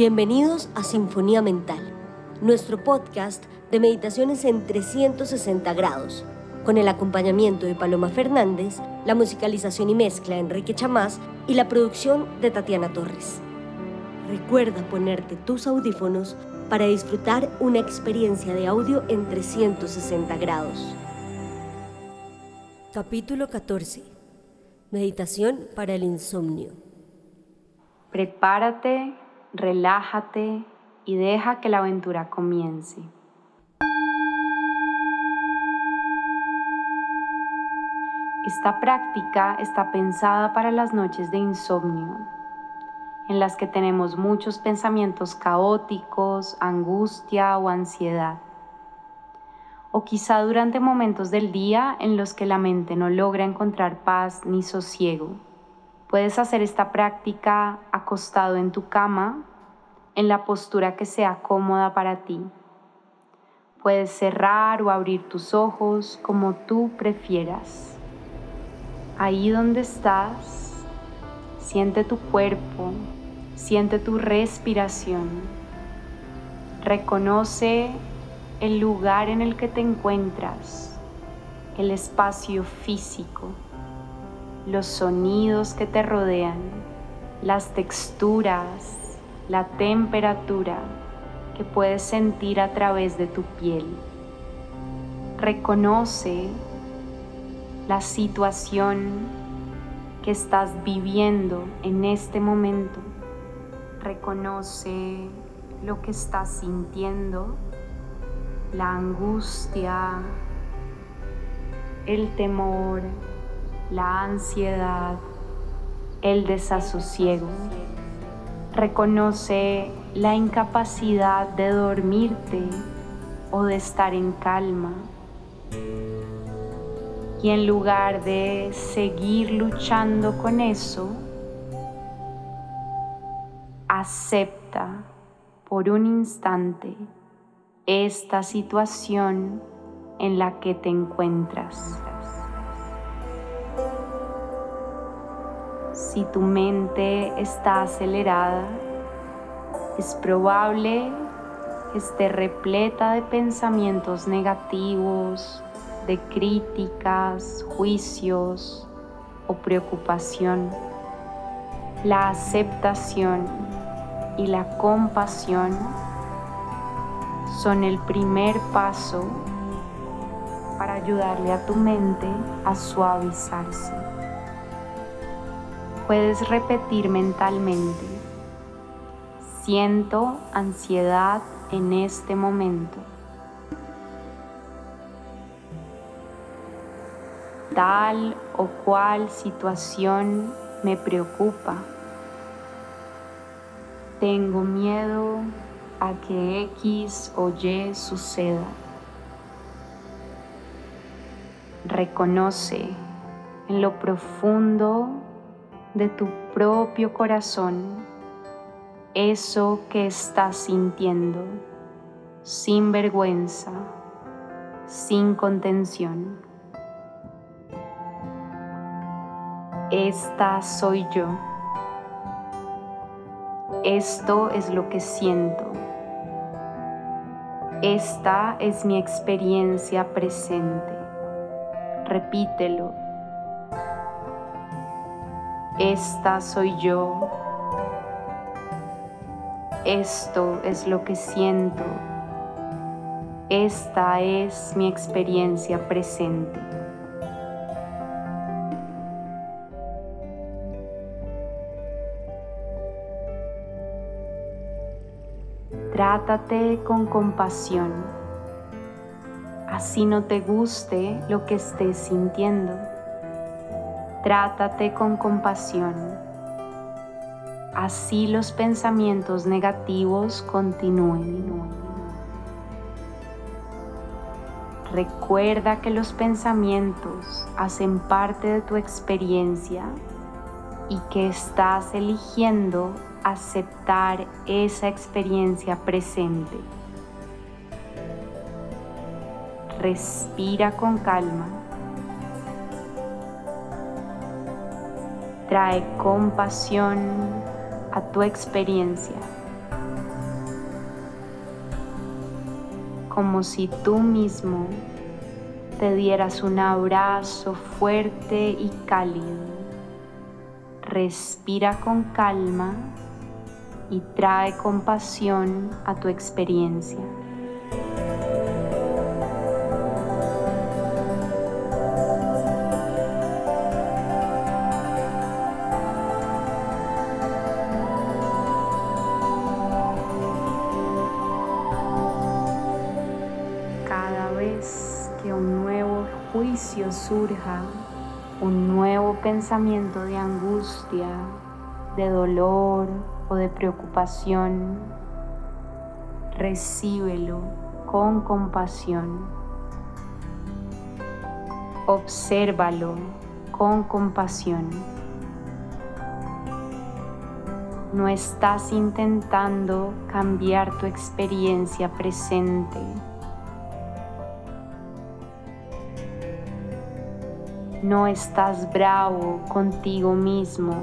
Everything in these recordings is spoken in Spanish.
Bienvenidos a Sinfonía Mental, nuestro podcast de meditaciones en 360 grados, con el acompañamiento de Paloma Fernández, la musicalización y mezcla de Enrique Chamás y la producción de Tatiana Torres. Recuerda ponerte tus audífonos para disfrutar una experiencia de audio en 360 grados. Capítulo 14. Meditación para el insomnio. Prepárate relájate y deja que la aventura comience. Esta práctica está pensada para las noches de insomnio, en las que tenemos muchos pensamientos caóticos, angustia o ansiedad. O quizá durante momentos del día en los que la mente no logra encontrar paz ni sosiego. Puedes hacer esta práctica acostado en tu cama, en la postura que sea cómoda para ti. Puedes cerrar o abrir tus ojos como tú prefieras. Ahí donde estás, siente tu cuerpo, siente tu respiración. Reconoce el lugar en el que te encuentras, el espacio físico los sonidos que te rodean, las texturas, la temperatura que puedes sentir a través de tu piel. Reconoce la situación que estás viviendo en este momento. Reconoce lo que estás sintiendo, la angustia, el temor, la ansiedad, el desasosiego. Reconoce la incapacidad de dormirte o de estar en calma. Y en lugar de seguir luchando con eso, acepta por un instante esta situación en la que te encuentras. Si tu mente está acelerada, es probable que esté repleta de pensamientos negativos, de críticas, juicios o preocupación. La aceptación y la compasión son el primer paso para ayudarle a tu mente a suavizarse puedes repetir mentalmente, siento ansiedad en este momento. Tal o cual situación me preocupa. Tengo miedo a que X o Y suceda. Reconoce en lo profundo de tu propio corazón eso que estás sintiendo, sin vergüenza, sin contención. Esta soy yo. Esto es lo que siento. Esta es mi experiencia presente. Repítelo esta soy yo. Esto es lo que siento. Esta es mi experiencia presente. Trátate con compasión, así no te guste lo que estés sintiendo. Trátate con compasión. Así los pensamientos negativos continúen. Recuerda que los pensamientos hacen parte de tu experiencia y que estás eligiendo aceptar esa experiencia presente. Respira con calma Trae compasión a tu experiencia, como si tú mismo te dieras un abrazo fuerte y cálido. Respira con calma y trae compasión a tu experiencia. Surja un nuevo pensamiento de angustia, de dolor o de preocupación, recíbelo con compasión. Obsérvalo con compasión. No estás intentando cambiar tu experiencia presente No estás bravo contigo mismo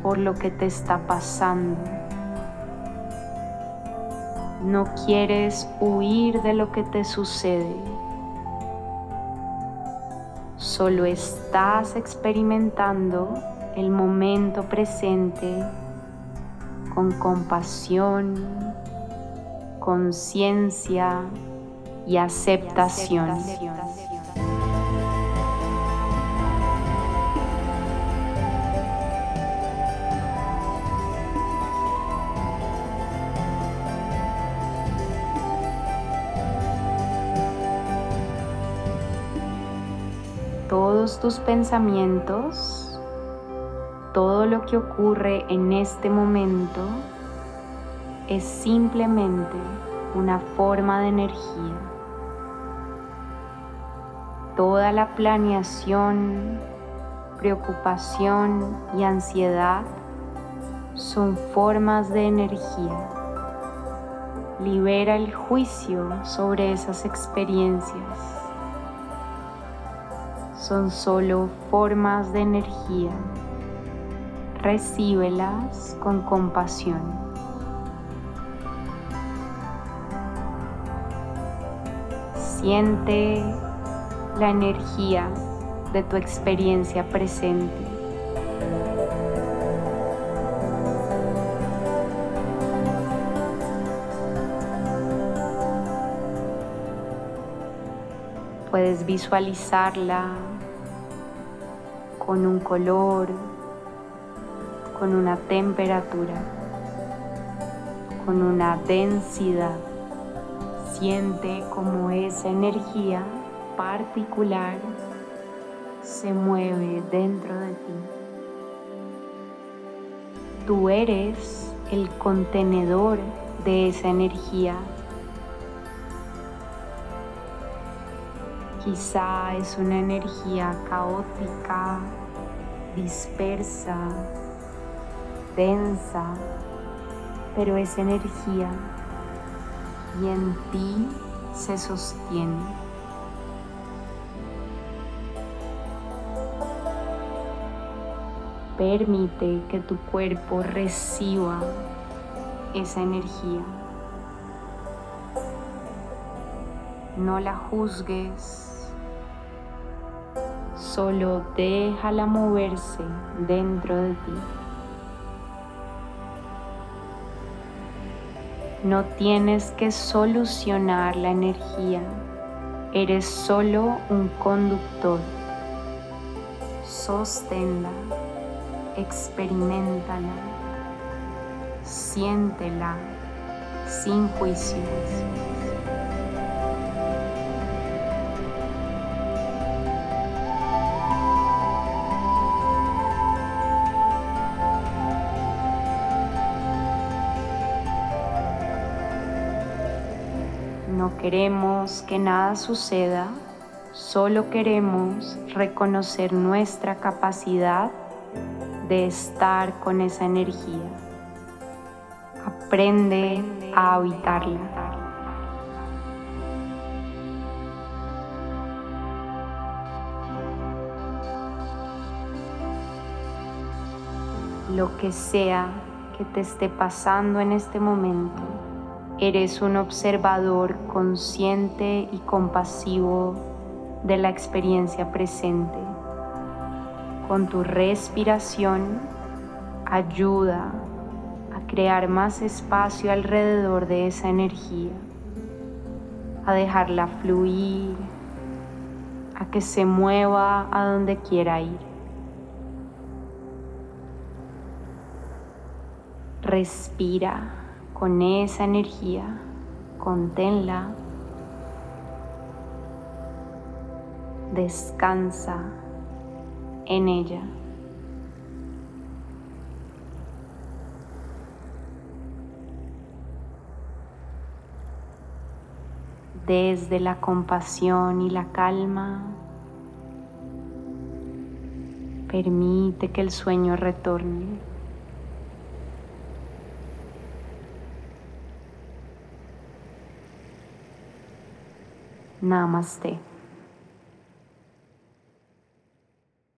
por lo que te está pasando. No quieres huir de lo que te sucede. Solo estás experimentando el momento presente con compasión, conciencia y aceptación. Tus pensamientos, todo lo que ocurre en este momento es simplemente una forma de energía. Toda la planeación, preocupación y ansiedad son formas de energía. Libera el juicio sobre esas experiencias son solo formas de energía. Recíbelas con compasión. Siente la energía de tu experiencia presente. Puedes visualizarla con un color, con una temperatura, con una densidad. Siente como esa energía particular se mueve dentro de ti. Tú eres el contenedor de esa energía Quizá es una energía caótica, dispersa, densa, pero es energía y en ti se sostiene. Permite que tu cuerpo reciba esa energía. No la juzgues, solo déjala moverse dentro de ti. No tienes que solucionar la energía, eres solo un conductor. Sosténla, experimentala, siéntela sin juicios. No queremos que nada suceda, solo queremos reconocer nuestra capacidad de estar con esa energía. Aprende a habitarla. Lo que sea que te esté pasando en este momento, Eres un observador consciente y compasivo de la experiencia presente. Con tu respiración ayuda a crear más espacio alrededor de esa energía, a dejarla fluir, a que se mueva a donde quiera ir. Respira con esa energía, conténla, descansa en ella. Desde la compasión y la calma, permite que el sueño retorne. Namastê.